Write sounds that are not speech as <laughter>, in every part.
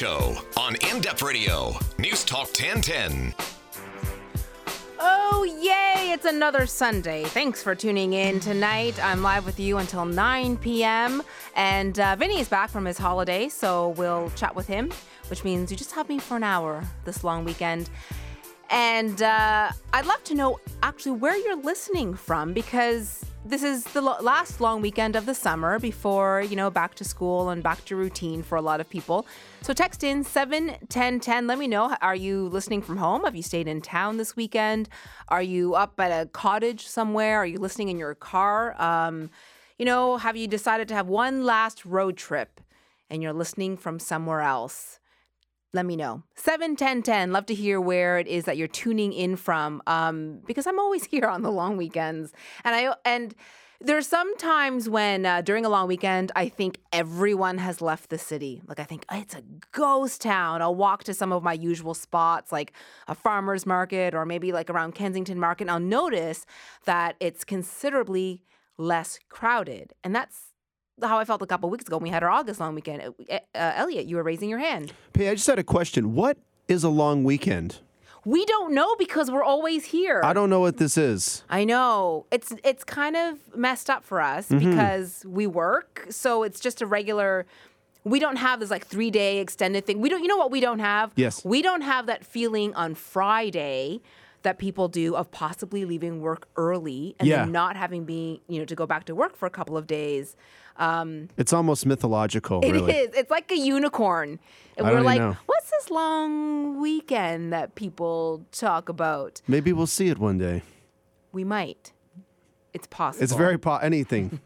Show on In Depth Radio, News Talk 1010. Oh, yay! It's another Sunday. Thanks for tuning in tonight. I'm live with you until 9 p.m. And uh, Vinny is back from his holiday, so we'll chat with him, which means you just have me for an hour this long weekend. And uh, I'd love to know actually where you're listening from because this is the last long weekend of the summer before, you know, back to school and back to routine for a lot of people. So text in 71010. Let me know. Are you listening from home? Have you stayed in town this weekend? Are you up at a cottage somewhere? Are you listening in your car? Um, you know, have you decided to have one last road trip and you're listening from somewhere else? Let me know. 71010. Love to hear where it is that you're tuning in from. Um, because I'm always <laughs> here on the long weekends. And I and there's some times when uh, during a long weekend, I think everyone has left the city. Like I think oh, it's a ghost town. I'll walk to some of my usual spots, like a farmer's market or maybe like around Kensington Market. And I'll notice that it's considerably less crowded. And that's how I felt a couple weeks ago when we had our August long weekend. Uh, uh, Elliot, you were raising your hand. Hey, I just had a question. What is a long weekend? We don't know because we're always here. I don't know what this is. I know. It's it's kind of messed up for us mm-hmm. because we work, so it's just a regular we don't have this like 3-day extended thing. We don't you know what we don't have? Yes. We don't have that feeling on Friday that people do of possibly leaving work early and yeah. then not having be you know to go back to work for a couple of days. Um, it's almost mythological. It really. is. It's like a unicorn. And I we're like, know. what's this long weekend that people talk about? Maybe we'll see it one day. We might. It's possible. It's very po- anything.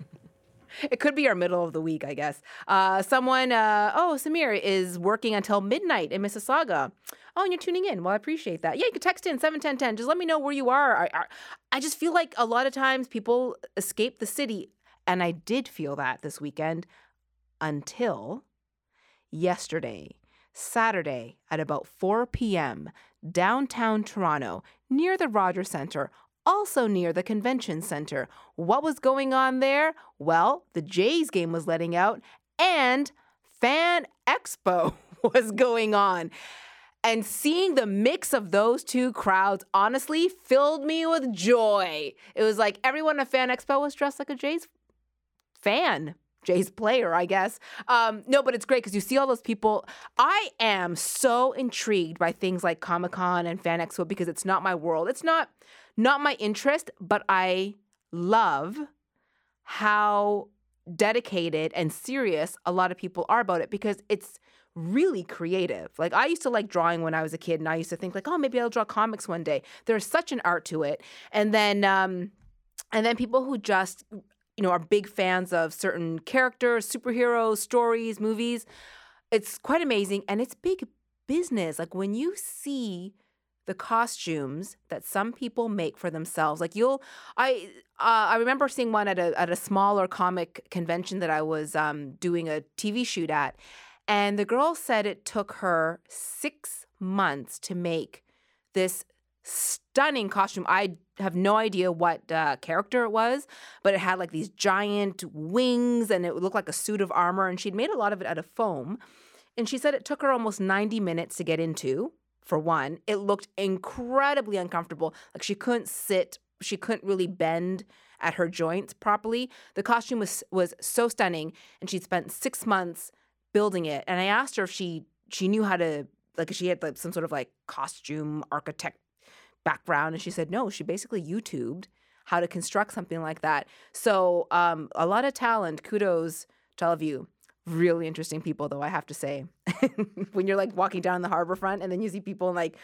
It could be our middle of the week, I guess. Uh, someone, uh, oh, Samir is working until midnight in Mississauga. Oh, and you're tuning in. Well, I appreciate that. Yeah, you can text in 71010. Just let me know where you are. I, I, I just feel like a lot of times people escape the city and I did feel that this weekend until yesterday, Saturday at about 4 p.m., downtown Toronto, near the Rogers Centre, also near the convention center. What was going on there? Well, the Jays game was letting out and Fan Expo <laughs> was going on. And seeing the mix of those two crowds honestly filled me with joy. It was like everyone at Fan Expo was dressed like a Jays fan. Jay's player, I guess. Um, no, but it's great because you see all those people. I am so intrigued by things like Comic Con and Fan Expo because it's not my world. It's not not my interest, but I love how dedicated and serious a lot of people are about it because it's really creative. Like I used to like drawing when I was a kid, and I used to think like, oh, maybe I'll draw comics one day. There's such an art to it, and then. Um, and then people who just you know, are big fans of certain characters, superheroes, stories, movies. It's quite amazing and it's big business. Like when you see the costumes that some people make for themselves, like you'll, I, uh, I remember seeing one at a at a smaller comic convention that I was um, doing a TV shoot at, and the girl said it took her six months to make this stunning costume. I have no idea what uh, character it was, but it had like these giant wings and it looked like a suit of armor. And she'd made a lot of it out of foam. And she said it took her almost 90 minutes to get into, for one. It looked incredibly uncomfortable. Like she couldn't sit, she couldn't really bend at her joints properly. The costume was was so stunning, and she'd spent six months building it. And I asked her if she she knew how to like she had like some sort of like costume architect background and she said no she basically youtubed how to construct something like that so um, a lot of talent kudos to all of you really interesting people though i have to say <laughs> when you're like walking down the harbor front and then you see people in like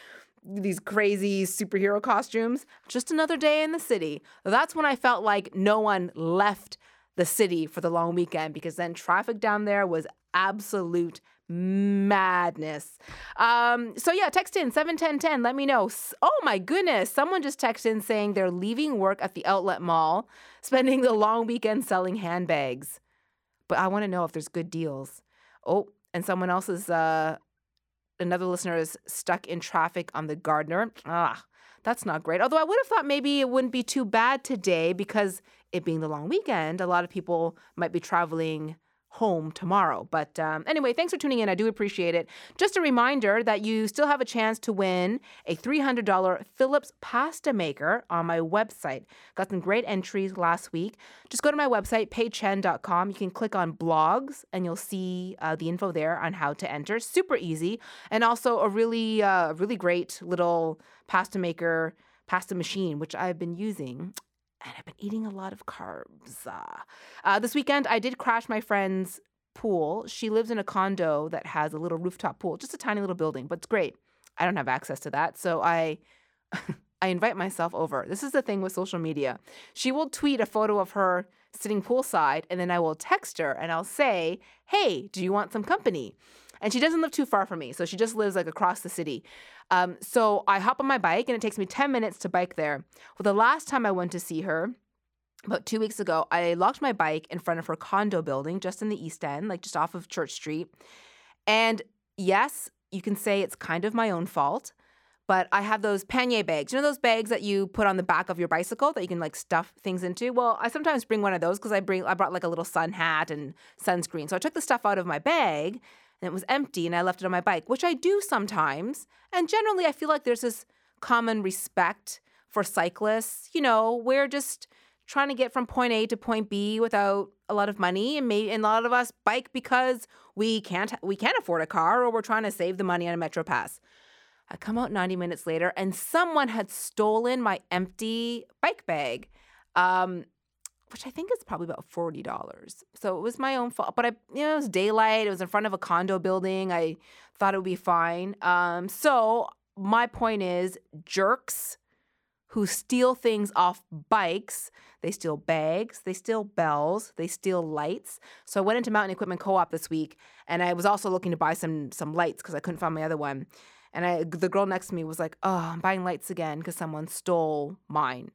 these crazy superhero costumes just another day in the city that's when i felt like no one left the city for the long weekend because then traffic down there was absolute madness. Um, so yeah, text in 71010. Let me know. Oh my goodness. Someone just texted in saying they're leaving work at the outlet mall, spending the long weekend selling handbags. But I want to know if there's good deals. Oh, and someone else is uh another listener is stuck in traffic on the Gardiner. Ah, that's not great. Although I would have thought maybe it wouldn't be too bad today because it being the long weekend, a lot of people might be traveling home tomorrow. But um, anyway, thanks for tuning in. I do appreciate it. Just a reminder that you still have a chance to win a $300 Philips pasta maker on my website. Got some great entries last week. Just go to my website, paychen.com. You can click on blogs and you'll see uh, the info there on how to enter. Super easy. And also a really, uh, really great little pasta maker, pasta machine, which I've been using and I've been eating a lot of carbs. Uh, uh, this weekend, I did crash my friend's pool. She lives in a condo that has a little rooftop pool, just a tiny little building, but it's great. I don't have access to that, so I. <laughs> I invite myself over. This is the thing with social media. She will tweet a photo of her sitting poolside, and then I will text her and I'll say, Hey, do you want some company? And she doesn't live too far from me, so she just lives like across the city. Um, so I hop on my bike, and it takes me 10 minutes to bike there. Well, the last time I went to see her, about two weeks ago, I locked my bike in front of her condo building just in the East End, like just off of Church Street. And yes, you can say it's kind of my own fault, but I have those pannier bags. You know those bags that you put on the back of your bicycle that you can like stuff things into? Well, I sometimes bring one of those because I bring I brought like a little sun hat and sunscreen. So I took the stuff out of my bag and it was empty and I left it on my bike, which I do sometimes. And generally I feel like there's this common respect for cyclists. You know, we're just trying to get from point A to point B without a lot of money and maybe and a lot of us bike because we can't we can't afford a car or we're trying to save the money on a metro pass. I come out 90 minutes later and someone had stolen my empty bike bag. Um, which I think is probably about forty dollars. So it was my own fault. But I, you know, it was daylight. It was in front of a condo building. I thought it would be fine. Um, so my point is, jerks who steal things off bikes. They steal bags, they steal bells, they steal lights. So I went into Mountain Equipment Co-op this week, and I was also looking to buy some some lights because I couldn't find my other one. And I, the girl next to me was like, "Oh, I'm buying lights again because someone stole mine."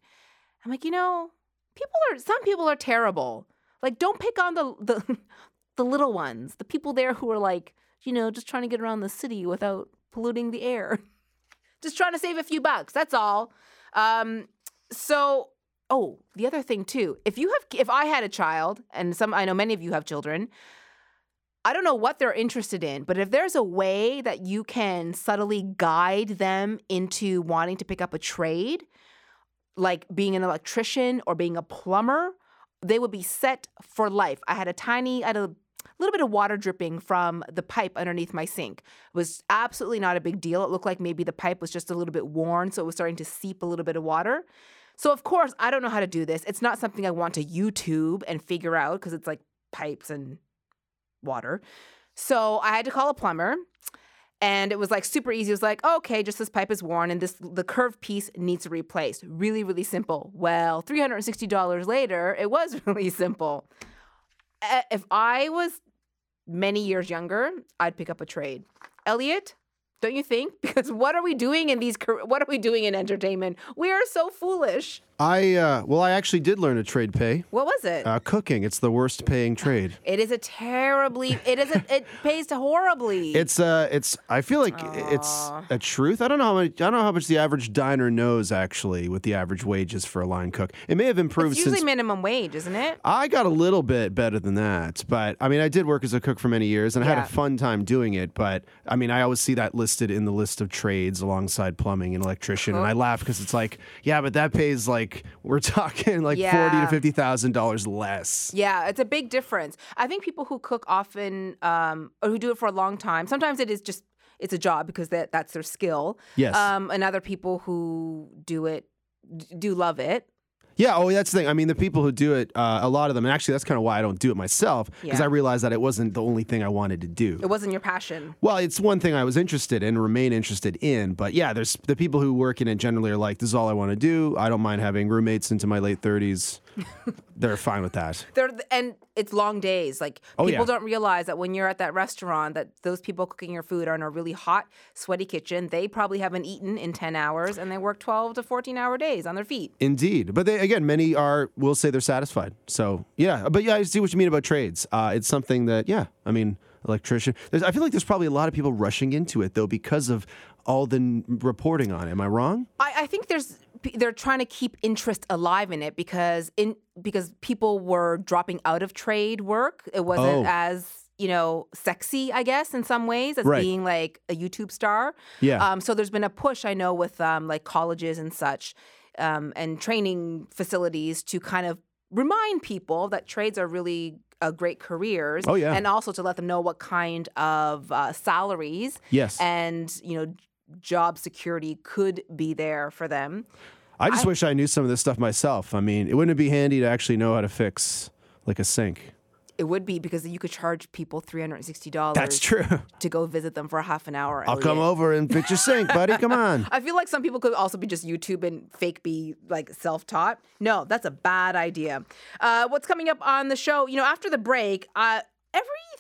I'm like, you know, people are some people are terrible. Like, don't pick on the the <laughs> the little ones, the people there who are like, you know, just trying to get around the city without polluting the air, <laughs> just trying to save a few bucks. That's all. Um, so, oh, the other thing too, if you have, if I had a child, and some, I know many of you have children. I don't know what they're interested in, but if there's a way that you can subtly guide them into wanting to pick up a trade, like being an electrician or being a plumber, they would be set for life. I had a tiny, I had a little bit of water dripping from the pipe underneath my sink. It was absolutely not a big deal. It looked like maybe the pipe was just a little bit worn, so it was starting to seep a little bit of water. So, of course, I don't know how to do this. It's not something I want to YouTube and figure out because it's like pipes and water. So, I had to call a plumber and it was like super easy. It was like, okay, just this pipe is worn and this the curved piece needs to replaced. Really, really simple. Well, $360 later, it was <laughs> really simple. If I was many years younger, I'd pick up a trade. Elliot, don't you think? <laughs> Because what are we doing in these what are we doing in entertainment? We are so foolish. I uh, well, I actually did learn a trade pay. What was it? Uh, cooking. It's the worst paying trade. <sighs> it is a terribly it is a, it pays horribly. It's uh, it's. I feel like it's a truth. I don't know how much. I don't know how much the average diner knows actually what the average wages for a line cook. It may have improved It's usually since. minimum wage, isn't it? I got a little bit better than that, but I mean, I did work as a cook for many years, and I Yeah. had a fun time doing it. But I mean, I always see that listed in the list of trades alongside plumbing and electrician, and I laugh because it's like, yeah, but that pays like we're <laughs> talking like forty Yeah. to fifty thousand dollars less. Yeah, it's a big difference. I think people who cook often um, or who do it for a long time, sometimes it is just it's a job because that that's their skill. Yes. Um, and other people who do it d- do love it. Yeah, oh, that's the thing. I mean, the people who do it, uh, a lot of them, and actually, that's kind of why I don't do it myself, because Yeah. I realized that it wasn't the only thing I wanted to do. It wasn't your passion. Well, it's one thing I was interested in, and remain interested in, but yeah, there's the people who work in it generally are like, this is all I want to do. I don't mind having roommates into my late 30s. <laughs> They're fine with that. There and it's long days. Like Oh, people yeah. don't realize that when you're at that restaurant, that those people cooking your food are in a really hot, sweaty kitchen. They probably haven't eaten in ten hours, and they work twelve to fourteen hour days on their feet. Indeed. But they, again, many are, will say they're satisfied. So, yeah. But yeah, I see what you mean about trades. Uh, it's something that, yeah, I mean, electrician. There's, I feel like there's probably a lot of people rushing into it, though, because of all the n- reporting on it. Am I wrong? I, I think there's they're trying to keep interest alive in it because in because people were dropping out of trade work. It wasn't Oh. as you know sexy, I guess, in some ways as Right. being like a YouTube star. Yeah. Um, so there's been a push, I know, with um, like colleges and such, um, and training facilities to kind of remind people that trades are really uh, great careers. Oh, yeah. and also to let them know what kind of uh, salaries yes. and you know job security could be there for them. I just I- wish I knew some of this stuff myself. I mean, it wouldn't it be handy to actually know how to fix like a sink? It would be because you could charge people three hundred and sixty dollars. That's true. <laughs> To go visit them for a half an hour. I'll come over and fix your sink, buddy. Come <laughs> on. I feel like some people could also be just YouTube and fake be like self taught. No, that's a bad idea. Uh, what's coming up on the show? You know, after the break, uh,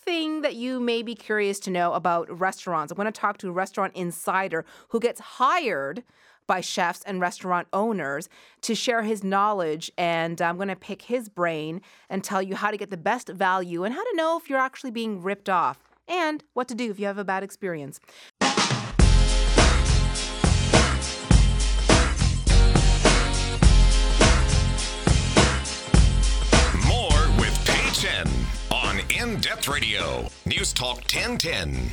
everything that you may be curious to know about restaurants. I'm going to talk to a restaurant insider who gets hired by chefs and restaurant owners to share his knowledge. And I'm going to pick his brain and tell you how to get the best value and how to know if you're actually being ripped off and what to do if you have a bad experience. Radio. News Talk 1010.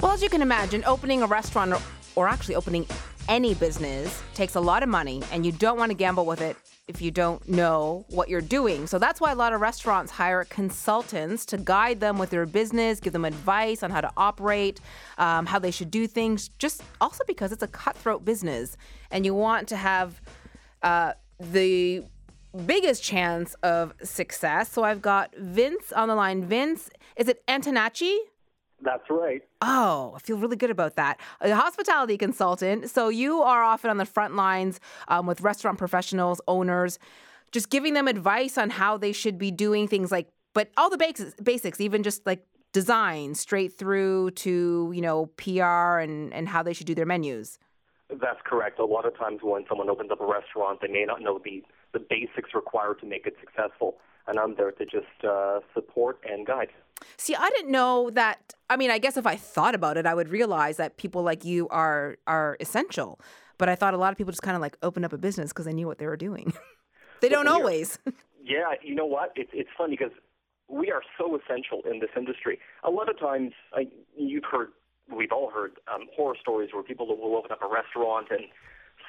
Well, as you can imagine, opening a restaurant or, or actually opening any business takes a lot of money, and you don't want to gamble with it if you don't know what you're doing. So that's why a lot of restaurants hire consultants to guide them with their business, give them advice on how to operate, um, how they should do things, just also because it's a cutthroat business, and you want to have uh, the biggest chance of success. So I've got Vince on the line. Vince, is it Antonacci? That's right. Oh, I feel really good about that. A hospitality consultant. So you are often on the front lines um, with restaurant professionals, owners, just giving them advice on how they should be doing things like, but all the basics, basics even just like design straight through to, you know, PR and, and how they should do their menus. That's correct. A lot of times when someone opens up a restaurant, they may not know the, the basics required to make it successful. And I'm there to just uh, support and guide. See, I didn't know that. I mean, I guess if I thought about it, I would realize that people like you are are essential. But I thought a lot of people just kind of like open up a business because they knew what they were doing. <laughs> they don't always. <laughs> Yeah, you know what? It's it's funny because we are so essential in this industry. A lot of times, I, you've heard, we've all heard um, horror stories where people will open up a restaurant and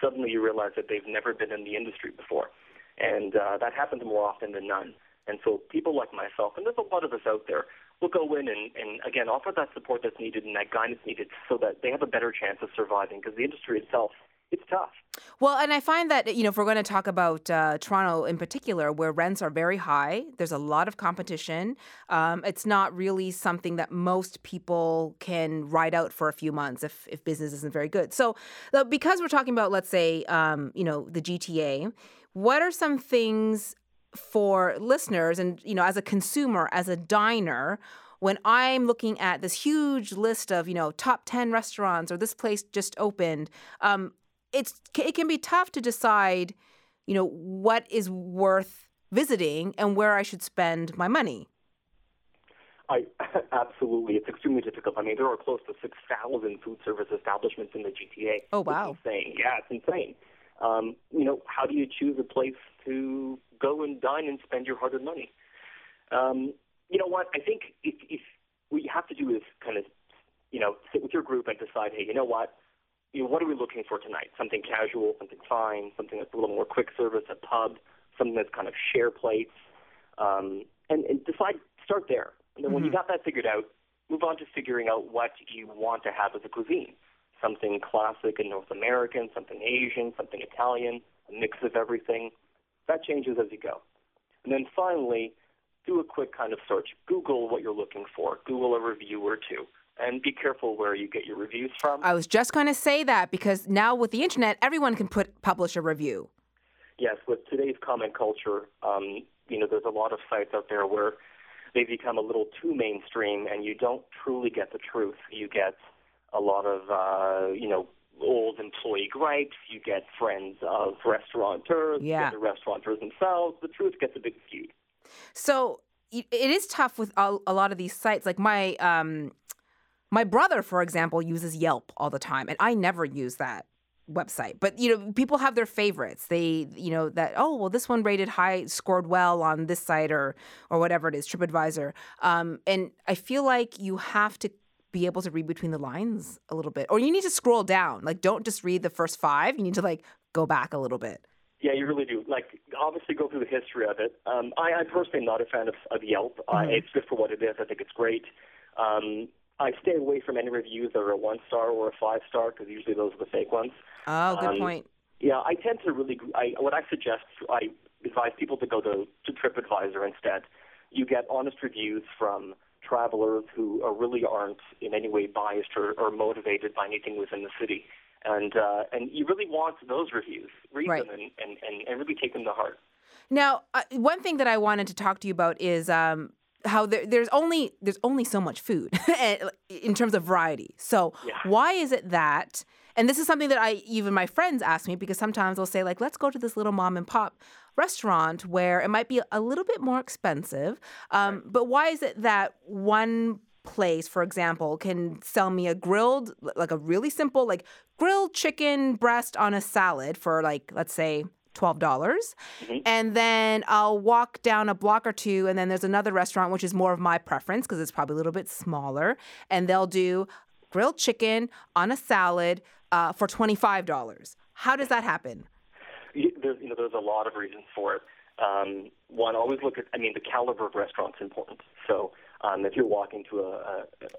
suddenly you realize that they've never been in the industry before, and uh, that happens more often than none. And so people like myself, and there's a lot of us out there, will go in and, and again offer that support that's needed and that guidance needed so that they have a better chance of surviving because the industry itself, it's tough. Well, and I find that, you know, if we're going to talk about uh, Toronto in particular, where rents are very high, there's a lot of competition. Um, it's not really something that most people can ride out for a few months if, if business isn't very good. So, because we're talking about, let's say, um, you know, the GTA, what are some things for listeners and, you know, as a consumer, as a diner, when I'm looking at this huge list of, you know, top 10 restaurants or this place just opened, um, it's it can be tough to decide, you know, what is worth visiting and where I should spend my money. I <laughs> absolutely, it's extremely difficult. I mean, there are close to six thousand food service establishments in the GTA. Oh, wow. it's insane! Yeah, it's insane. Um, you know, how do you choose a place to go and dine and spend your hard-earned money? Um, you know what? I think if, if what you have to do is kind of, you know, sit with your group and decide, hey, you know what? You know, what are we looking for tonight? Something casual, something fine, something that's a little more quick service, a pub, something that's kind of share plates, um, and, and decide. Start there, and then when you got that figured out, move on to figuring out what you want to have as a cuisine. Something classic and North American, something Asian, something Italian, a mix of everything. That changes as you go. And then finally, do a quick kind of search. Google what you're looking for. Google a review or two. And be careful where you get your reviews from. I was just going to say that because now with the internet, everyone can put publish a review. yes, with today's comment culture, um, you know, there's a lot of sites out there where they become a little too mainstream, and you don't truly get the truth. You get a lot of, uh, you know, old employee gripes. You get friends of restaurateurs. Yeah. the restaurateurs themselves. The truth gets a bit skewed. So it is tough with a, a lot of these sites. Like my um, my brother, for example, uses Yelp all the time, and I never use that. website. But you know, people have their favorites. They, you know, that oh well, this one rated high, scored well on this site or or whatever it is, TripAdvisor. Um, and I feel like you have to be able to read between the lines a little bit, or you need to scroll down. Like, don't just read the first five. You need to like go back a little bit. Yeah, you really do. Like, obviously, go through the history of it. Um, I, I'm personally not a fan of, of Yelp. Uh, it's good for what it is. I think it's great. Um, I stay away from any reviews that are a one star or a five star because usually those are the fake ones. Oh, good Um, point. Yeah, I tend to really. I, what I suggest, I advise people to go to, to TripAdvisor instead. You get honest reviews from travelers who are, really aren't in any way biased or, or motivated by anything within the city, and uh, and you really want those reviews. Read Right. them and, and, and, and really take them to heart. Now, uh, one thing that I wanted to talk to you about is um, how there, there's only there's only so much food <laughs> in terms of variety. So Yeah. why is it that? And this is something that I even my friends ask me because sometimes they'll say like, let's go to this little mom and pop restaurant where it might be a little bit more expensive. Um, But why is it that one place, for example, can sell me a grilled, like a really simple, like grilled chicken breast on a salad for like, let's say, twelve dollars, and then I'll walk down a block or two, and then there's another restaurant which is more of my preference because it's probably a little bit smaller, and they'll do grilled chicken on a salad uh, for twenty five dollars. How does that happen? There's, you know, there's a lot of reasons for it. Um, one, always look at, I mean, the caliber of restaurant's important. So um, if you're walking to a,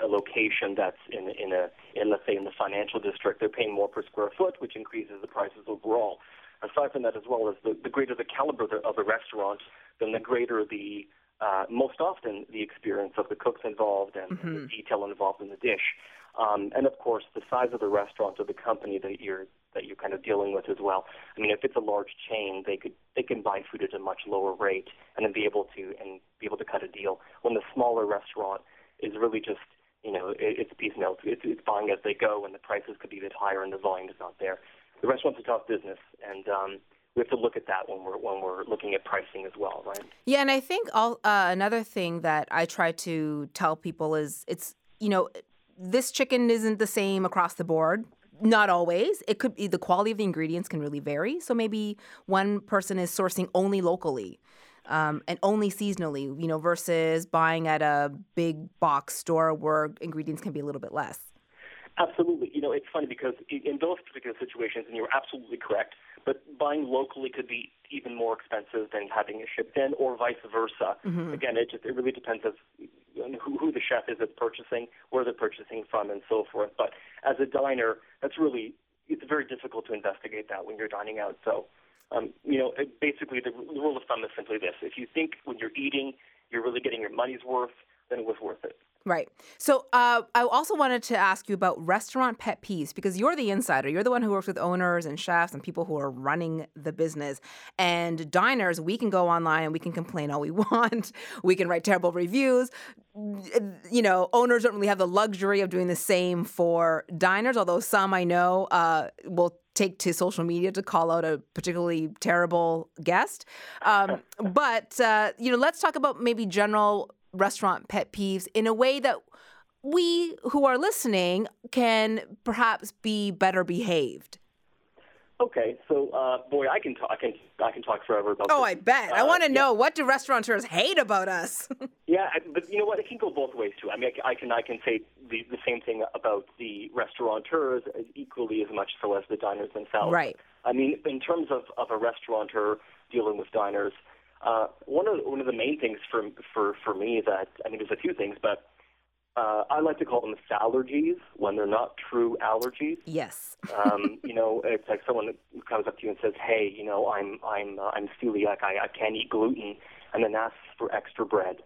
a, a location that's in, in a, in let's say in the financial district, they're paying more per square foot, which increases the prices overall. Aside from that, as well as the, the greater the caliber of the, of the restaurant, then the greater the uh, most often the experience of the cooks involved and the detail involved in the dish. Um, and of course, the size of the restaurant or the company that you're that you're kind of dealing with as well. I mean, if it's a large chain, they could they can buy food at a much lower rate and then be able to and be able to cut a deal. When the smaller restaurant is really just you know it, it's piecemeal, it's, it's buying as they go, and the prices could be a bit higher and the volume is not there. The restaurant's a tough business, and um, we have to look at that when we're when we're looking at pricing as well, right? Yeah, and I think all, uh, another thing that I try to tell people is it's you know this chicken isn't the same across the board. Not always. It could be the quality of the ingredients can really vary. So maybe one person is sourcing only locally. Um, and only seasonally, you know, versus buying at a big box store where ingredients can be a little bit less. Absolutely. You know, it's funny because in those particular situations, and you're absolutely correct, but buying locally could be even more expensive than having it shipped in, or vice versa. Again, it just it really depends of on who, who the chef is that's purchasing, where they're purchasing from, and so forth. But as a diner, that's really it's very difficult to investigate that when you're dining out. So, um, you know, it, basically the, the rule of thumb is simply this: if you think when you're eating you're really getting your money's worth, then it was worth it. Right. So uh, I also wanted to ask you about restaurant pet peeves because you're the insider. You're the one who works with owners and chefs and people who are running the business. And diners, we can go online and we can complain all we <laughs> want. We can write terrible reviews. You know, owners don't really have the luxury of doing the same for diners, although some I know uh, will take to social media to call out a particularly terrible guest. Um, <laughs> but, uh, you know, let's talk about maybe general restaurant pet peeves in a way that we who are listening can perhaps be better behaved. Okay, so uh, boy, I can talk. I can I can talk forever about. Oh, this. I bet. I Uh, want to yeah. know what do restaurateurs hate about us? <laughs> Yeah, I- but you know what? It can go both ways too. I mean, I can I can, I can say the, the same thing about the restaurateurs as equally as much so as the diners themselves. Right. I mean, in terms of, of a restaurateur dealing with diners, uh, one of one of the main things for for for me that I mean, there's a few things, but uh, I like to call them allergies when they're not true allergies. yes. <laughs> um, you know, it's like someone that comes up to you and says, "Hey, you know, I'm I'm uh, I'm celiac. I, I can't eat gluten," and then asks for extra bread.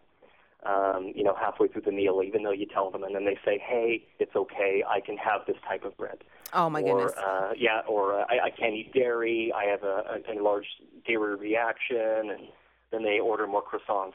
Um, you know, halfway through the meal, even though you tell them, and then they say, "Hey, it's okay. I can have this type of bread." Oh my or, goodness. Uh, yeah, or uh, I, I can't eat dairy. I have a, a, a large dairy reaction, and then they order more croissants.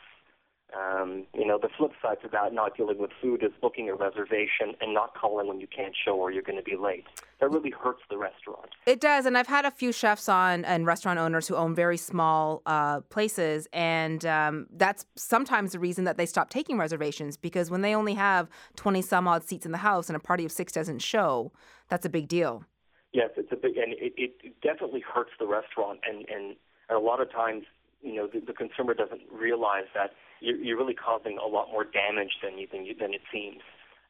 Um, you know, the flip side to that, not dealing with food, is booking a reservation and not calling when you can't show or you're going to be late. That really hurts the restaurant. It does, and I've had a few chefs on and restaurant owners who own very small uh, places, and um, that's sometimes the reason that they stop taking reservations because when they only have twenty some odd seats in the house and a party of six doesn't show, that's a big deal. Yes, it's a big, and it, it definitely hurts the restaurant, and and, and a lot of times, you know, the, the consumer doesn't realize that you're, you're really causing a lot more damage than you than, you, than it seems,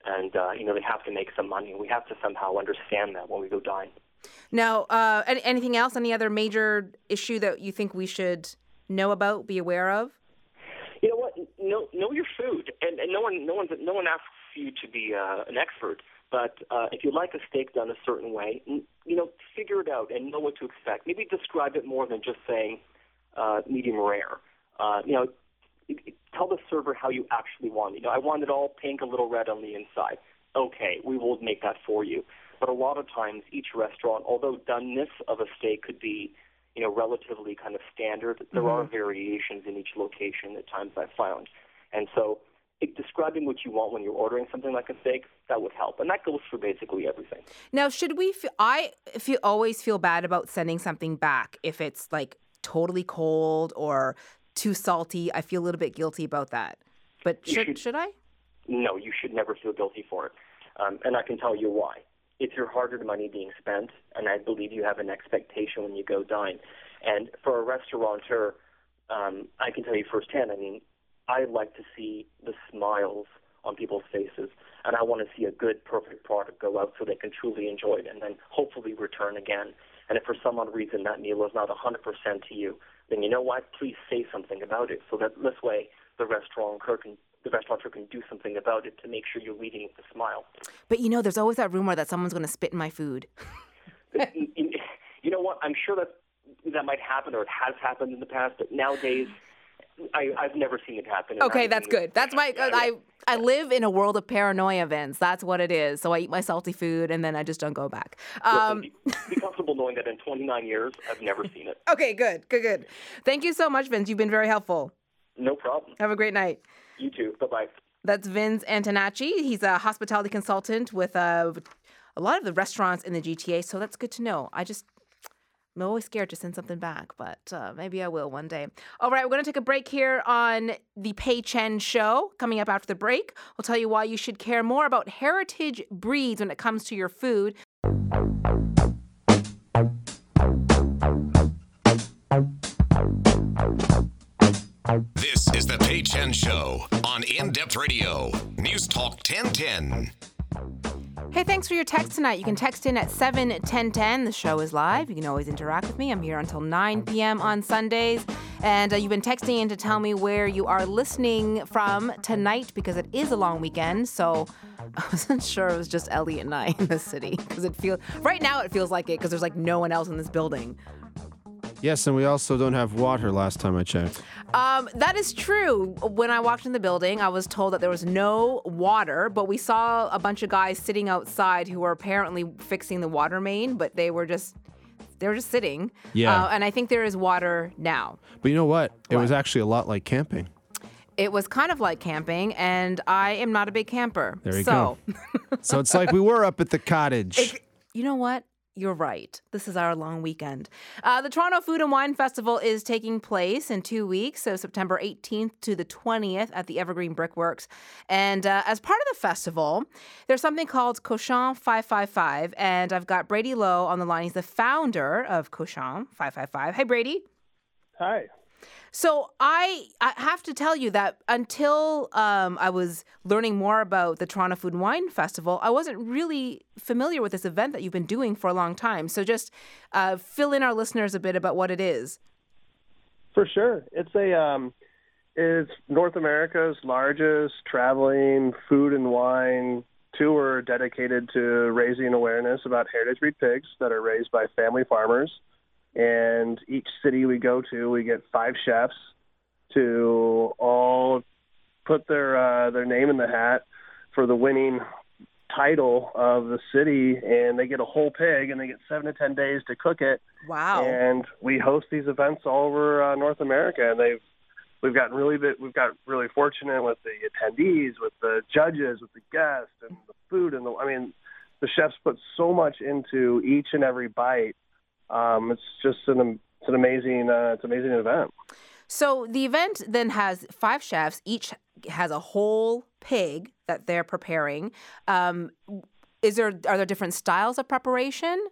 and uh, you know they have to make some money, and we have to somehow understand that when we go dine. Now, uh, any, anything else? Any other major issue that you think we should know about, be aware of? You know what? Know know your food, and, and no one no one no one asks you to be uh, an expert. But uh, if you like a steak done a certain way, you know, figure it out and know what to expect. Maybe describe it more than just saying uh, medium rare. Uh, you know, tell the server how you actually want it. You know, I want it all pink, a little red on the inside. Okay, we will make that for you. But a lot of times, each restaurant, although doneness of a steak could be, you know, relatively kind of standard, there mm-hmm. are variations in each location at times I've found. And so describing what you want when you're ordering something like a steak that would help and that goes for basically everything now should we feel, i feel always feel bad about sending something back if it's like totally cold or too salty i feel a little bit guilty about that. But should, should, should i? No you should never feel guilty for it. Um, and i can tell you why. It's your hard-earned money being spent and i believe you have an expectation when you go dine. And for a restaurateur um, i can tell you firsthand i mean I like to see the smiles on people's faces, and I want to see a good, perfect product go out so they can truly enjoy it and then hopefully return again. And if for some odd reason that meal is not 100% to you, then you know what? Please say something about it so that this way the restaurateur can the restaurateur can do something about it to make sure you're leaving with a smile. But you know, there's always that rumor that someone's going to spit in my food. <laughs> you know what? I'm sure that that might happen or it has happened in the past, but nowadays I, have never seen it happen. Okay, that's good. That's my. Yeah, I I live in a world of paranoia, Vince. That's what it is. So I eat my salty food and then I just don't go back. Um, Listen, be, be comfortable knowing that in 29 years, I've never seen it. <laughs> okay, good, good, good. Thank you so much, Vince. You've been very helpful. No problem. Have a great night. You too. Bye bye. That's Vince Antonacci. He's a hospitality consultant with uh, a lot of the restaurants in the GTA. So that's good to know. I just I'm always scared to send something back, but uh, maybe I will one day. All right, we're going to take a break here on the Pay Chen Show. Coming up after the break, we'll tell you why you should care more about heritage breeds when it comes to your food. This is the Pay Chen Show on In Depth Radio, News Talk 1010. Hey, thanks for your text tonight. You can text in at 71010. The show is live. You can always interact with me. I'm here until 9 p.m. on Sundays. And uh, you've been texting in to tell me where you are listening from tonight because it is a long weekend. So <laughs> I wasn't sure it was just Elliot and I in the city because it feels right now it feels like it because there's like no one else in this building. Yes, and we also don't have water last time I checked. Um, that is true. When I walked in the building, I was told that there was no water, but we saw a bunch of guys sitting outside who were apparently fixing the water main, but they were just they were just sitting. Yeah. Uh, and I think there is water now. But you know what? It what? was actually a lot like camping. It was kind of like camping, and I am not a big camper. There you so. go. so it's like we were up at the cottage. It, <laughs> you know what? You're right. This is our long weekend. Uh, the Toronto Food and Wine Festival is taking place in two weeks, so September 18th to the 20th at the Evergreen Brickworks. And uh, as part of the festival, there's something called Cochon 555. And I've got Brady Lowe on the line. He's the founder of Cochon 555. Hey, Brady. Hi. So I, I have to tell you that until um, I was learning more about the Toronto Food and Wine Festival, I wasn't really familiar with this event that you've been doing for a long time. So just uh, fill in our listeners a bit about what it is. For sure, it's a um, it's North America's largest traveling food and wine tour dedicated to raising awareness about heritage breed pigs that are raised by family farmers and each city we go to, we get five chefs to all put their uh, their name in the hat for the winning title of the city, and they get a whole pig, and they get seven to ten days to cook it. Wow! And we host these events all over uh, North America, and they've we've gotten really bit we've got really fortunate with the attendees, with the judges, with the guests, and the food, and the I mean, the chefs put so much into each and every bite um, it's just an it's an amazing uh, it's an amazing event. So the event then has five chefs. Each has a whole pig that they're preparing. Um, is there are there different styles of preparation?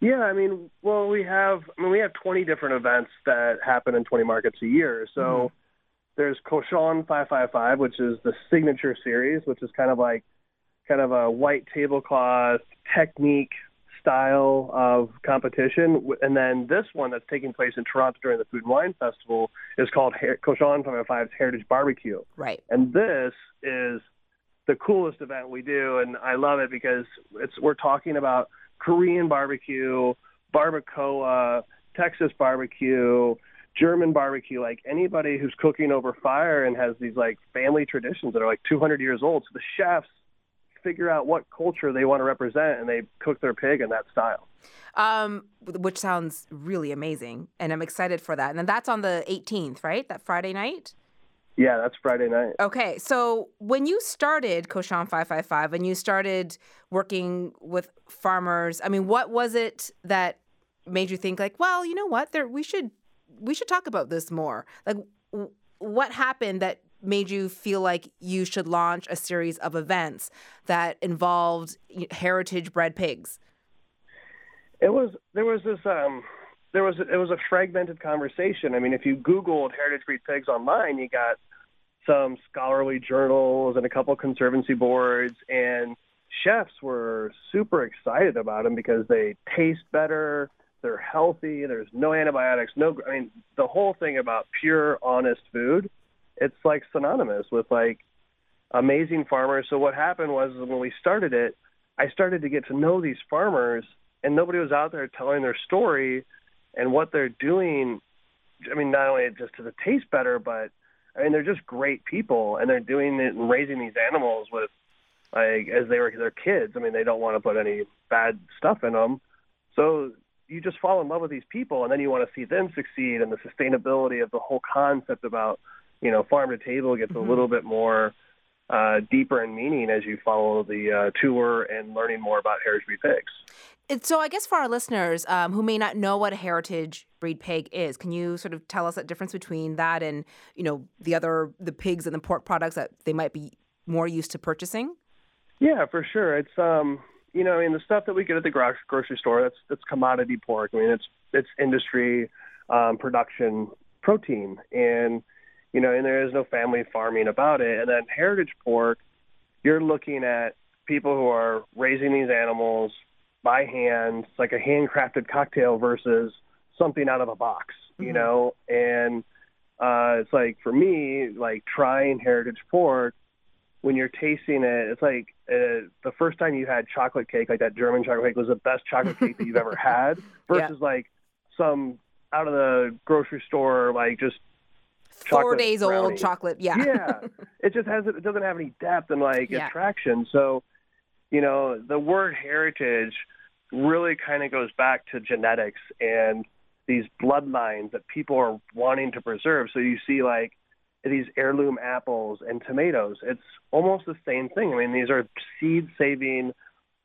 Yeah, I mean, well, we have, I mean, we have 20 different events that happen in 20 markets a year. So Mm-hmm. there's Cochon 555, which is the signature series, which is kind of like, kind of a white tablecloth technique style of competition. And then this one that's taking place in Toronto during the Food and Wine Festival is called Her- Cochon 555's Heritage Barbecue. Right. And this is the coolest event we do, and I love it because it's we're talking about Korean barbecue, barbacoa, Texas barbecue, German barbecue, like anybody who's cooking over fire and has these like family traditions that are like 200 years old. So the chefs figure out what culture they want to represent, and they cook their pig in that style. Um, which sounds really amazing, and I'm excited for that. And then that's on the 18th, right? That Friday night. Yeah, that's Friday night. Okay, so when you started Cochon 555 and you started working with farmers, I mean, what was it that made you think like, well, you know what, there we should we should talk about this more. Like w- what happened that made you feel like you should launch a series of events that involved heritage bred pigs? It was there was this um there was it was a fragmented conversation. I mean, if you Googled heritage breed pigs online, you got some scholarly journals and a couple conservancy boards, and chefs were super excited about them because they taste better, they're healthy, there's no antibiotics, no. I mean, the whole thing about pure, honest food, it's like synonymous with like amazing farmers. So what happened was when we started it, I started to get to know these farmers, and nobody was out there telling their story and what they're doing. I mean, not only just to the taste better, but I mean, they're just great people, and they're doing it and raising these animals with like as they were their kids. I mean, they don't want to put any bad stuff in them, so you just fall in love with these people, and then you want to see them succeed, and the sustainability of the whole concept about you know farm to table gets a little bit more uh, deeper in meaning as you follow the uh, tour and learning more about heritage breed pigs. And so, I guess for our listeners um, who may not know what a heritage breed pig is, can you sort of tell us that difference between that and you know the other the pigs and the pork products that they might be more used to purchasing? Yeah, for sure. It's um, you know, I mean, the stuff that we get at the grocery store that's that's commodity pork. I mean, it's it's industry um, production protein, and you know, and there is no family farming about it. And then heritage pork, you're looking at people who are raising these animals by hand. It's like a handcrafted cocktail versus something out of a box, you know. And uh, it's like for me, like trying heritage pork when you're tasting it, it's like uh, the first time you had chocolate cake, like that German chocolate cake, was the best chocolate cake that you've ever <laughs> had, versus like some out of the grocery store, like just Four days old chocolate. Yeah. yeah, <laughs> it just has it doesn't have any depth and like Yeah. attraction. So, you know, the word heritage really kind of goes back to genetics and these bloodlines that people are wanting to preserve. So you see like these heirloom apples and tomatoes. It's almost the same thing. I mean, these are seed saving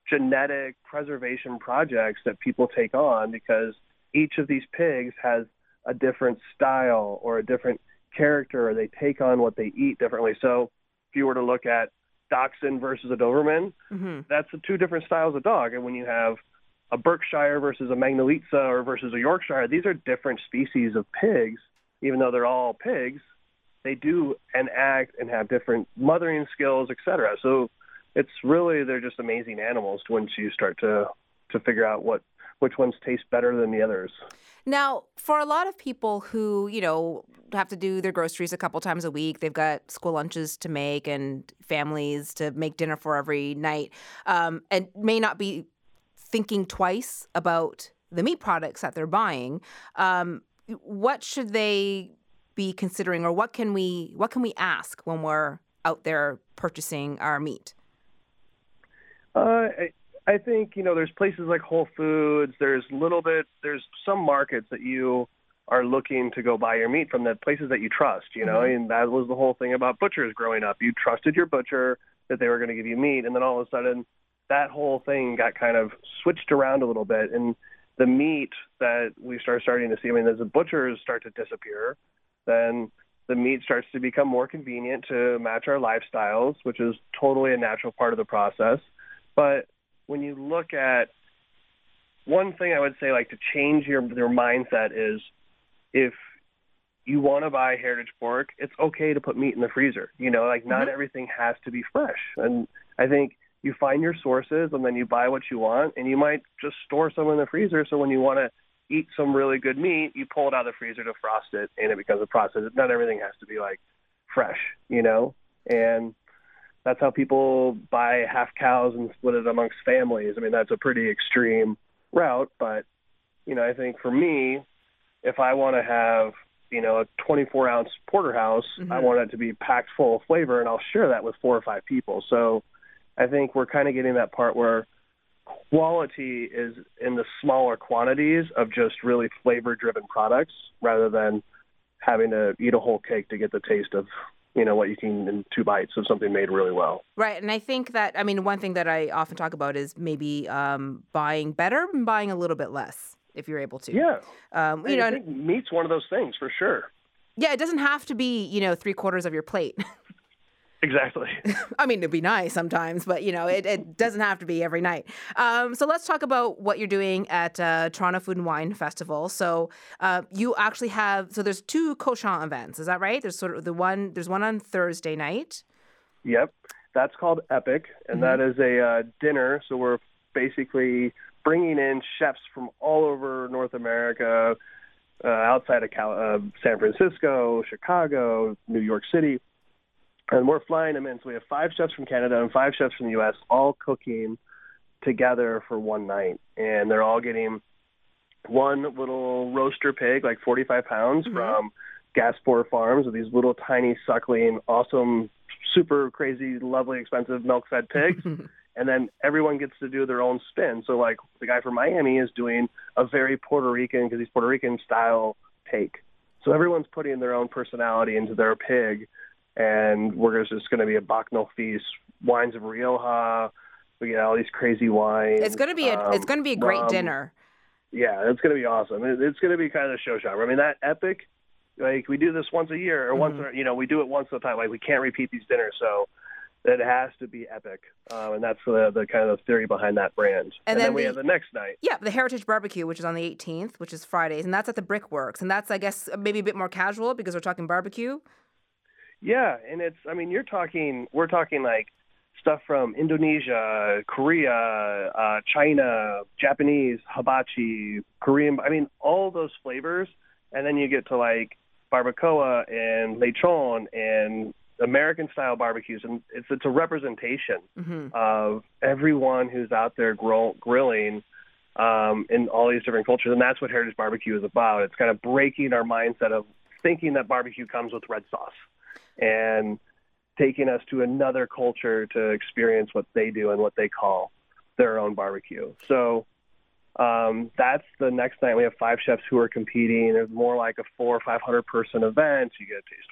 genetic preservation projects that people take on because each of these pigs has a different style or a different character or they take on what they eat differently. So if you were to look at Dachshund versus a Doberman, hmm that's the two different styles of dog. And when you have a Berkshire versus a Mangalitsa or versus a Yorkshire, these are different species of pigs, even though they're all pigs. They do and act and have different mothering skills, et cetera. So it's really they're just amazing animals once you start to to figure out what which ones taste better than the others. Now, for a lot of people who, you know, have to do their groceries a couple times a week, they've got school lunches to make and families to make dinner for every night, um, and may not be thinking twice about the meat products that they're buying. Um, what should they be considering, or what can we what can we ask when we're out there purchasing our meat? Uh, I, think you know there's places like Whole Foods. There's little bit. There's some markets that you are looking to go buy your meat from. The places that you trust. You know, mm-hmm. and that was the whole thing about butchers growing up. You trusted your butcher that they were going to give you meat, and then all of a sudden, that whole thing got kind of switched around a little bit, and the meat that we start starting to see. I mean, as the butchers start to disappear, then the meat starts to become more convenient to match our lifestyles, which is totally a natural part of the process. But when you look at one thing I would say, like to change your your mindset is, if you want to buy heritage pork, it's okay to put meat in the freezer. You know, like not mm-hmm. everything has to be fresh. And I think you find your sources and then you buy what you want, and you might just store some in the freezer. So when you want to eat some really good meat, you pull it out of the freezer to frost it, and it becomes a process. Not everything has to be like fresh, you know, and that's how people buy half cows and split it amongst families. I mean, that's a pretty extreme route, but you know, I think for me, if I want to have you know a 24 ounce porterhouse, I mm-hmm. want it to be packed full of flavor, and I'll share that with four or five people. So I think we're kind of getting that part where quality is in the smaller quantities of just really flavor driven products rather than having to eat a whole cake to get the taste of you know what you can in two bites of something made really well Right, and I think that I mean one thing that I often talk about is maybe um, buying better and buying a little bit less if you're able to. yeah Um, you know, I and- think meat's one of those things for sure yeah, it doesn't have to be you know three quarters of your plate. <laughs> exactly <laughs> I mean, it'd be nice sometimes, but you know, it, it doesn't have to be every night. Um, so let's talk about what you're doing at uh, Toronto Food and Wine Festival. So uh, you actually have so there's two Cochon events, is that right? There's sort of the one there's one on Thursday night. Yep, that's called Epic, and that is a uh, dinner. So we're basically bringing in chefs from all over North America, uh, outside of Cal- uh, San Francisco, Chicago, New York City, and we're flying them in. So we have five chefs from Canada and five chefs from the U.S. all cooking together for one night, and they're all getting one little roaster pig, like 45 pounds, mm-hmm. from Gaspor Farms, with these little tiny suckling, awesome, super crazy, lovely, expensive milk-fed pigs. <laughs> and then everyone gets to do their own spin. So, like the guy from Miami is doing a very Puerto Rican, because he's Puerto Rican style take. So everyone's putting their own personality into their pig, and we're just going to be a Bacchanal feast, wines of Rioja. We get all these crazy wines. It's gonna be a it's um, gonna be a great rum. dinner. Yeah, it's going to be awesome. It, it's going to be kind of a show shop. I mean, that epic. Like we do this once a year, or once, Mm-hmm. you know, we do it once at a time. Like we can't repeat these dinners, so it has to be epic, um, and that's the the kind of theory behind that brand. And then, then we the- have the next night. Yeah, the Heritage Barbecue, which is on the 18th, which is Fridays, and that's at the Brickworks, and that's I guess maybe a bit more casual because we're talking barbecue. Yeah, and it's. I mean, you're talking. We're talking like stuff from Indonesia, Korea, uh, China, Japanese, hibachi, Korean. I mean, all those flavors, and then you get to like barbacoa and lechon and American style barbecues, and it's it's a representation hmm of everyone who's out there grill, grilling um, in all these different cultures, and that's what Heritage Barbecue is about. It's kind of breaking our mindset of thinking that barbecue comes with red sauce, and taking us to another culture to experience what they do and what they call their own barbecue. So. Um, that's the next night. We have five chefs who are competing. It's more like a four or five hundred person event. You get a taste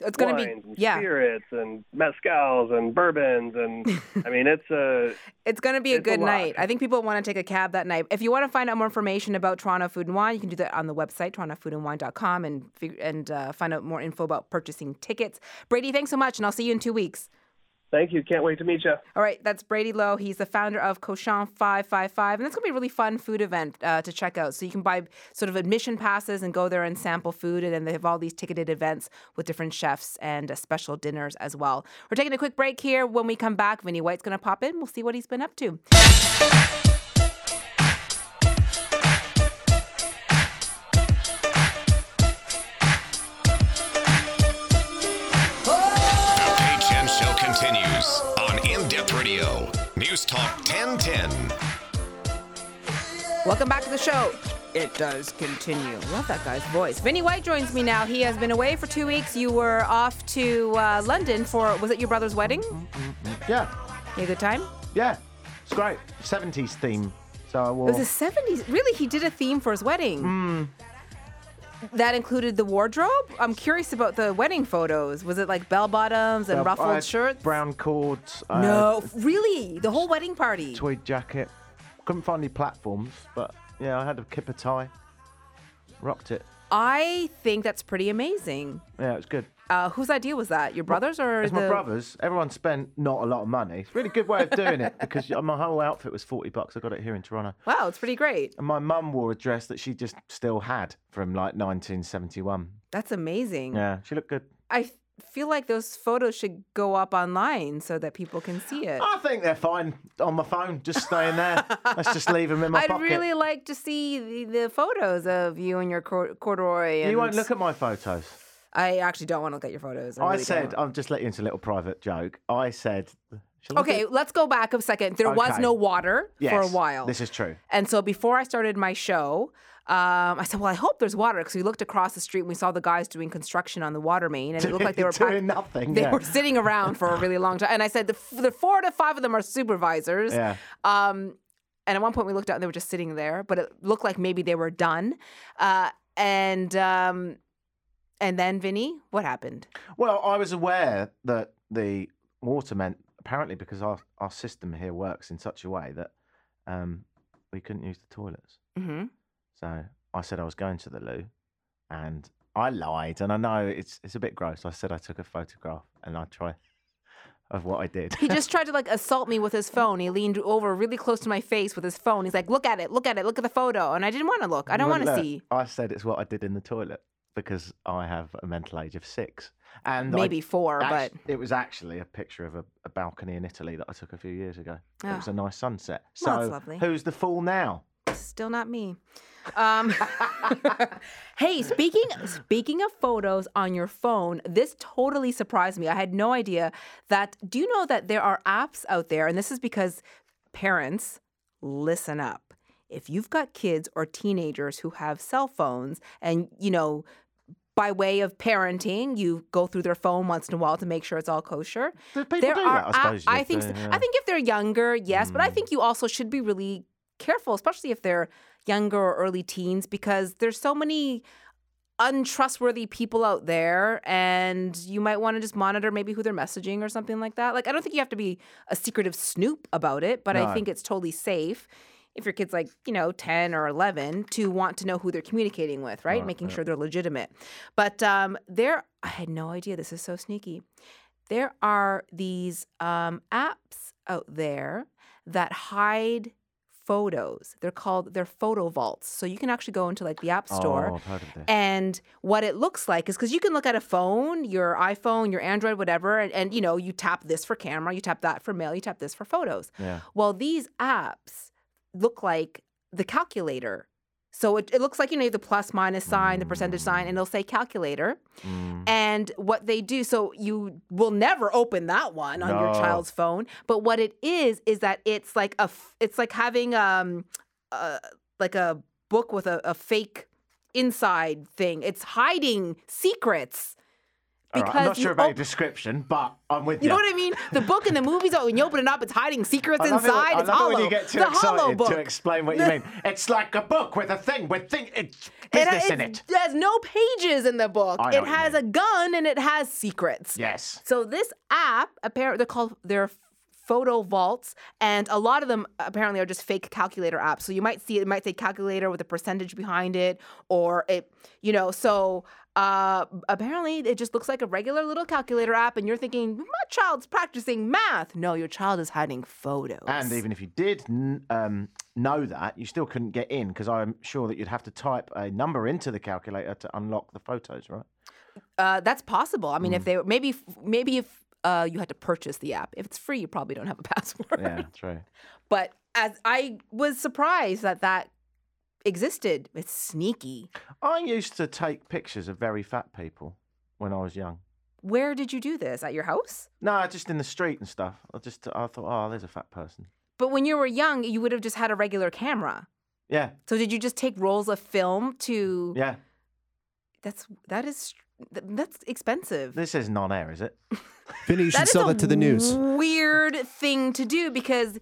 It's gonna be and yeah, spirits and mezcals and bourbons and I mean it's a <laughs> It's going to be a It's a good night. I think people want to take a cab that night. If you want to find out more information about Toronto Food and Wine, you can do that on the website, torontofoodandwine.com, and, and uh, find out more info about purchasing tickets. Brady, thanks so much, and I'll see you in two weeks. Thank you. Can't wait to meet you. All right, that's Brady Lowe. He's the founder of Cochon 555, and that's going to be a really fun food event uh, to check out. So you can buy sort of admission passes and go there and sample food, and then they have all these ticketed events with different chefs and uh, special dinners as well. We're taking a quick break here. When we come back, Vinny White's going to pop in. We'll see what he's been up to. Welcome back to the show. It does continue. Love that guy's voice. Vinny White joins me now. He has been away for two weeks. You were off to uh, London for, was it your brother's wedding? Mm-hmm. Yeah, You had a good time? yeah, it's great. 70s theme. So uh, I wore. It was the 70s. Really? He did a theme for his wedding? Hmm. That included the wardrobe? I'm curious about the wedding photos. Was it like bell bottoms and ruffled shirts? Brown cords. No, really? The whole wedding party? tweed jacket. Couldn't find any platforms, but yeah, I had a kipper tie. Rocked it. I think that's pretty amazing. Yeah, it was good. Uh, whose idea was that? Your brother's or It's the? my brother's. Everyone spent not a lot of money. It's a really good way of doing it because <laughs> my whole outfit was 40 bucks. I got it here in Toronto. Wow, it's pretty great. And my mum wore a dress that she just still had from like 1971. That's amazing. Yeah, she looked good. I feel like those photos should go up online so that people can see it. I think they're fine on my phone, just staying there. Let's just leave them in my <laughs> pocket. I'd really like to see the, the photos of you and your cor- corduroy. And You won't look at my photos. I actually don't want to look at your photos. I, I really said, don't. I'll just let you into a little private joke. I said, shall Okay, let's go back a second. There was no water for a while. This is true. And so before I started my show, um, I said, "Well, I hope there's water," because we looked across the street and we saw the guys doing construction on the water main, and it looked like they <laughs> were Doing pack- nothing, They yeah. were sitting around for a really long time. And I said, "The, f- the four to five of them are supervisors." Yeah. Um, and at one point we looked out and they were just sitting there, but it looked like maybe they were done. Uh, and um, and then Vinny, what happened? Well, I was aware that the water meant apparently because our, our system here works in such a way that um, we couldn't use the toilets. hmm So I said I was going to the loo, and I lied. And I know it's it's a bit gross. I said I took a photograph, and I tried <laughs> of what I did. He just <laughs> tried to like assault me with his phone. He leaned over really close to my face with his phone. He's like, "Look at it, look at it, look at the photo." And I didn't want to look. I don't want to see. I said it's what I did in the toilet because I have a mental age of six, and I- Maybe four, but it was actually a picture of a, a balcony in Italy that I took a few years ago. It Ah. was a nice sunset. So Well, who's the fool now? still not me. Um, <laughs> hey, speaking speaking of photos on your phone, this totally surprised me. I had no idea that. Do you know that there are apps out there, and this is because parents listen up. If you've got kids or teenagers who have cell phones, and you know. By way of parenting, you go through their phone once in a while to make sure it's all kosher. There do are, that? I suppose I think yeah. I think if they're younger, yes, but I think you also should be really careful, especially if they're younger or early teens, because there's so many untrustworthy people out there, and you might want to just monitor maybe who they're messaging or something like that. Like, I don't think you have to be a secretive snoop about it, but I think it's totally safe. If your kid's like, you know, 10 or 11, to want to know who they're communicating with, right? Making sure they're legitimate. But um, there, I had no idea. This is so sneaky. There are these um, apps out there that hide photos. They're called they're photo vaults. So you can actually go into like the app store. Oh, I've heard of this. And what it looks like is because you can look at a phone, your iPhone, your Android, whatever, and, and you know, you tap this for camera, you tap that for mail, you tap this for photos. Yeah. Well, these apps look like the calculator. So it, it looks like, you know, the plus minus sign, the percentage sign, and it'll say calculator. Mm. And what they do, so you will never open that one on your child's phone. But what it is, is that it's like a, it's like having um, uh, like a book with a, a fake inside thing. It's hiding secrets. All right, I'm not sure about your description, but I'm with you you. know what I mean? The book and the movies, oh, when you open it up, it's hiding secrets it inside. I it's it hollow. when you get too the hollow excited book. to explain what you mean. It's like a book with a thing with thing. It's It- business in it it. has no pages in the book. It has a gun and it has secrets. Yes. So this app, apparently, they're called they're photo vaults, and a lot of them apparently are just fake calculator apps. So you might see it might say calculator with a percentage behind it, or it, you know. So uh, apparently, it just looks like a regular little calculator app, and you're thinking my child's practicing math. No, your child is hiding photos. And even if you did um, know that, you still couldn't get in because I'm sure that you'd have to type a number into the calculator to unlock the photos, right? Uh, that's possible. I mean, Mm. if they maybe maybe if uh, you had to purchase the app. If it's free, you probably don't have a <laughs> password. Yeah, true. But as I was surprised that that existed, it's sneaky. I used to take pictures of very fat people when I was young. Where did you do this? At your house? No, just in the street and stuff. I just I thought, oh, there's a fat person. But when you were young, you would have just had a regular camera. Yeah, So did you just take rolls of film to? yeah. That's that is that's expensive. This is non-air, is it? Vinny, you should <laughs> That is sell a that to the news. Weird thing to do because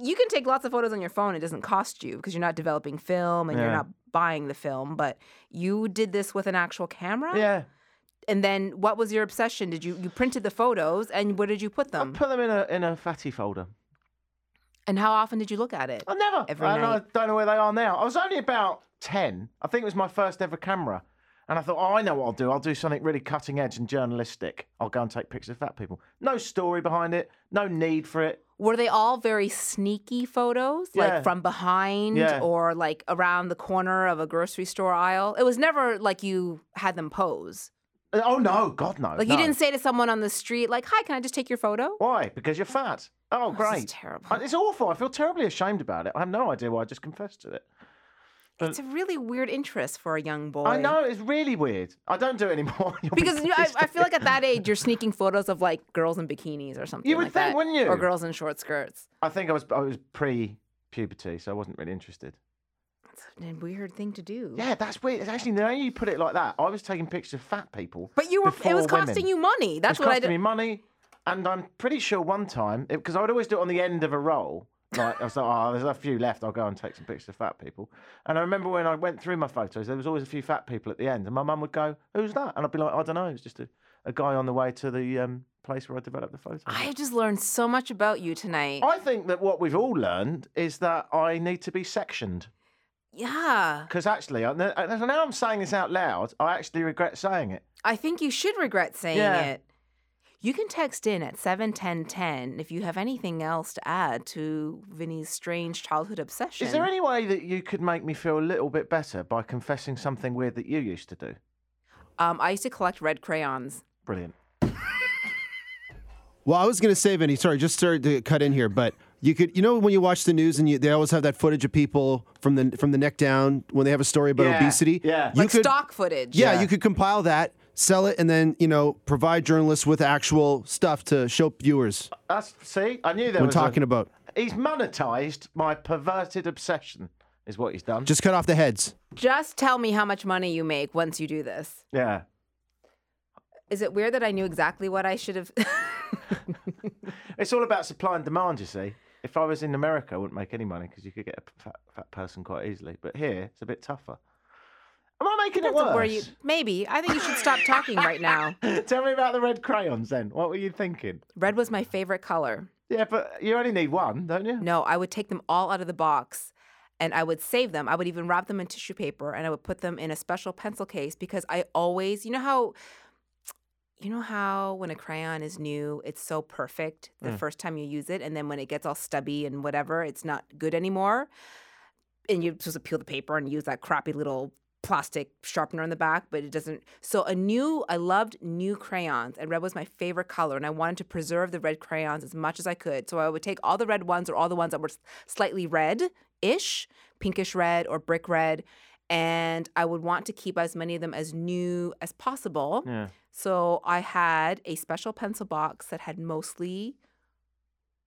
you can take lots of photos on your phone. It doesn't cost you because you're not developing film and you're not buying the film. But you did this with an actual camera. Yeah. And then what was your obsession? Did you you printed the photos and where did you put them? I put them in a in a fatty folder. And how often did you look at it? I never. Every and night. I don't know where they are now. I was only about ten. I think it was my first ever camera. And I thought, oh, I know what I'll do. I'll do something really cutting edge and journalistic. I'll go and take pictures of fat people. No story behind it. No need for it. Were they all very sneaky photos, Yeah. like from behind Yeah. or like around the corner of a grocery store aisle? It was never like you had them pose. Uh, Oh no, God no. Like no. you didn't say to someone on the street, like, "Hi, can I just take your photo?" Why? Because you're fat. Oh, is great. terrible. It's awful. I feel terribly ashamed about it. I have no idea why I just confessed to it. It's a really weird interest for a young boy. I know it's really weird. I don't do it <laughs> anymore. Because you I, I feel like at that age, you're sneaking photos of like girls in bikinis or something. You would like think, that. wouldn't you? Or girls in short skirts. I think I was I was pre-puberty, so I wasn't really interested. It's a weird thing to do. Yeah, that's weird. It's actually now you put it like that. I was taking pictures of fat people. But you were. It was costing women. you money. That's it's what I costing did. me money, and I'm pretty sure one time because I would always do it on the end of a roll. Like I was like, oh, there's a few left. I'll go and take some pictures of fat people. And I remember when I went through my photos, there was always a few fat people at the end, and my mum would go, "Who's that?" And I'd be like, "I don't know. It's just a, a guy on the way to the um, place where I developed the photos." I just learned so much about you tonight. I think that what we've all learned is that I need to be sectioned. yeah. Because actually, I, now I'm saying this out loud, I actually regret saying it. I think you should regret saying Yeah. it. You can text in at 71010 if you have anything else to add to Vinny's strange childhood obsession. Is there any way that you could make me feel a little bit better by confessing something weird that you used to do? um, I used to collect red crayons. Brilliant. Well, I was going to say, Vinny, sorry, just started to cut in here, but you could, you know, when you watch the news and you, they always have that footage of people from the from the neck down when they have a story about Yeah, obesity. yeah. you Like could, stock footage. Yeah, Yeah. you could compile that, sell it, and then you know provide journalists with actual stuff to show viewers That's see, I knew there We're talking a, about. He's monetized my perverted obsession, is what he's done. Just cut off the heads. Just tell me how much money you make once you do this. yeah. Is it weird that I knew exactly what I should have? <laughs> It's all about supply and demand, you see. If I was in America, I wouldn't make any money because you could get a fat, fat person quite easily. But here, it's a bit tougher. Am I making it worse? where you maybe. I think you should stop talking right now. <laughs> Tell me about the red crayons then. What were you thinking? Red was my favorite color. Yeah, but you only need one, don't you? No, I would take them all out of the box and I would save them. I would even wrap them in tissue paper and I would put them in a special pencil case because I always, you know how you know how when a crayon is new, it's so perfect the Mm. first time you use it and then when it gets all stubby and whatever, it's not good anymore. And you're supposed to peel the paper and use that crappy little plastic sharpener in the back, but it doesn't. So a new, I loved new crayons, and red was my favorite color, and I wanted to preserve the red crayons as much as I could. So I would take all the red ones or all the ones that were slightly red-ish, pinkish red or brick red, and I would want to keep as many of them as new as possible. Yeah. So I had a special pencil box that had mostly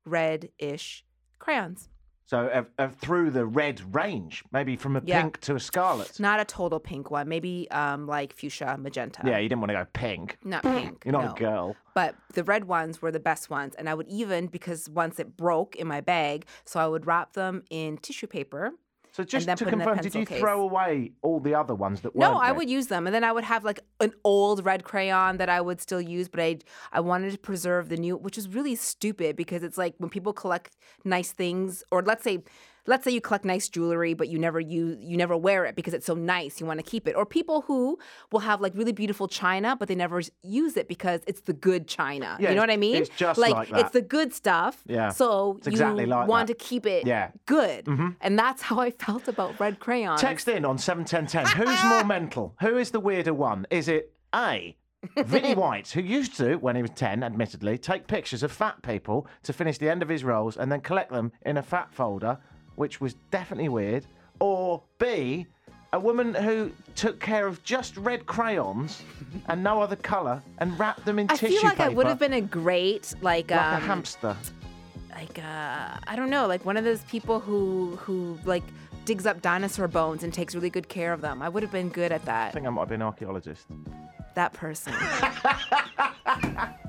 red-ish crayons. So uh, uh, through the red range, maybe from a Yeah. pink to a scarlet. Not a total pink one, maybe um like fuchsia, magenta. Yeah, you didn't want to go pink. Not <clears throat> pink. You're not no. a girl. But the red ones were the best ones. And I would even, because once it broke in my bag, so I would wrap them in tissue paper. So just to put in a confirm, did you case. throw away all the other ones that weren't No, I red? would use them. And then I would have like an old red crayon that I would still use, but I I wanted to preserve the new, which is really stupid because it's like when people collect nice things, or let's say let's say you collect nice jewelry, but you never use you never wear it because it's so nice, you want to keep it. Or people who will have like really beautiful china, but they never use it because it's the good china. Yeah, you know what I mean? it's just like that. it's the good stuff. Yeah, So it's exactly you like want that. to keep it Yeah. Mm-hmm. good. And that's how I <laughs> felt about red crayon Text in on 71010. Who's more <laughs> mental? Who is the weirder one? Is it A. Vinny <laughs> White, who used to, when he was 10, admittedly, take pictures of fat people to finish the end of his rolls and then collect them in a fat folder, which was definitely weird. Or B. A woman who took care of just red crayons <laughs> and no other colour and wrapped them in tissue. I tissue feel like I would have been a great like like a um, hamster. like uh I don't know, like one of those people who who like digs up dinosaur bones and takes really good care of them. I would have been good at that. I think I might have been an archaeologist. That person. <laughs>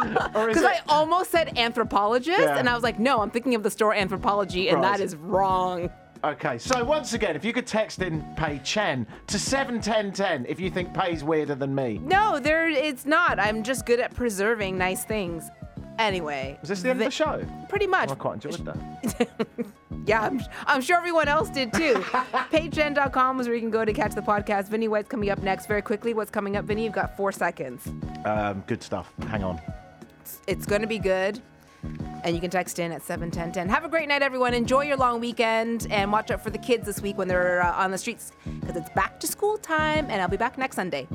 <laughs> Because I almost said anthropologist, Yeah. and I was like, no, I'm thinking of the store Anthropologie, and Right. that is wrong. Okay, so once again, if you could text in Pay Chen to 71010 if you think Pay's weirder than me. No, there it's not. I'm just good at preserving nice things. Anyway. Is this the end of the show? Pretty much. I quite enjoyed that. <laughs> Yeah, I'm, I'm sure everyone else did too. <laughs> paychen.com is where you can go to catch the podcast. Vinny White's coming up next. Very quickly, what's coming up, Vinny? You've got four seconds. Um, good stuff. Hang on. It's going to be good. And you can text in at 71010. Have a great night, everyone. Enjoy your long weekend and watch out for the kids this week when they're uh, on the streets because it's back to school time. And I'll be back next Sunday.